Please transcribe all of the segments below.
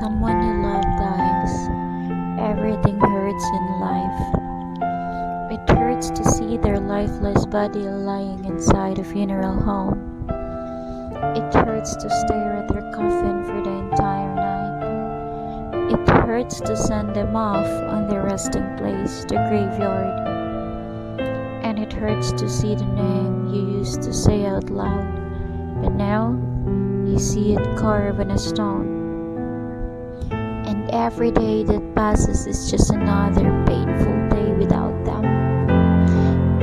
someone you love dies, everything hurts in life. It hurts to see their lifeless body lying inside a funeral home. It hurts to stare at their coffin for the entire night. It hurts to send them off on their resting place, the graveyard. And it hurts to see the name you used to say out loud, but now you see it carved in a stone every day that passes is just another painful day without them.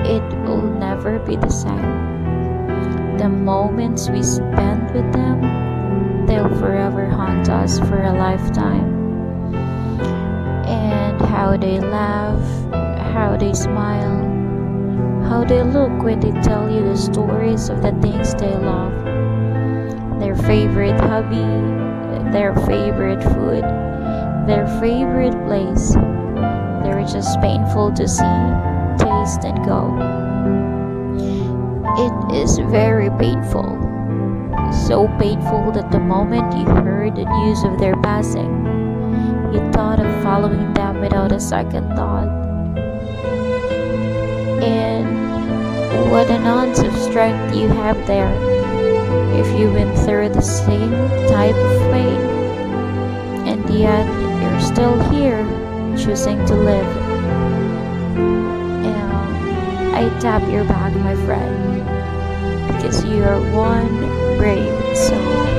It will never be the same. The moments we spend with them, they'll forever haunt us for a lifetime. And how they laugh, how they smile, how they look when they tell you the stories of the things they love, their favorite hobby, their favorite food their favorite place. They're just painful to see, taste, and go. It is very painful. So painful that the moment you heard the news of their passing, you thought of following them without a second thought. And what an ounce of strength you have there if you went through the same type of pain. And yet, still here, choosing to live. And I tap your back, my friend, because you are one brave soul.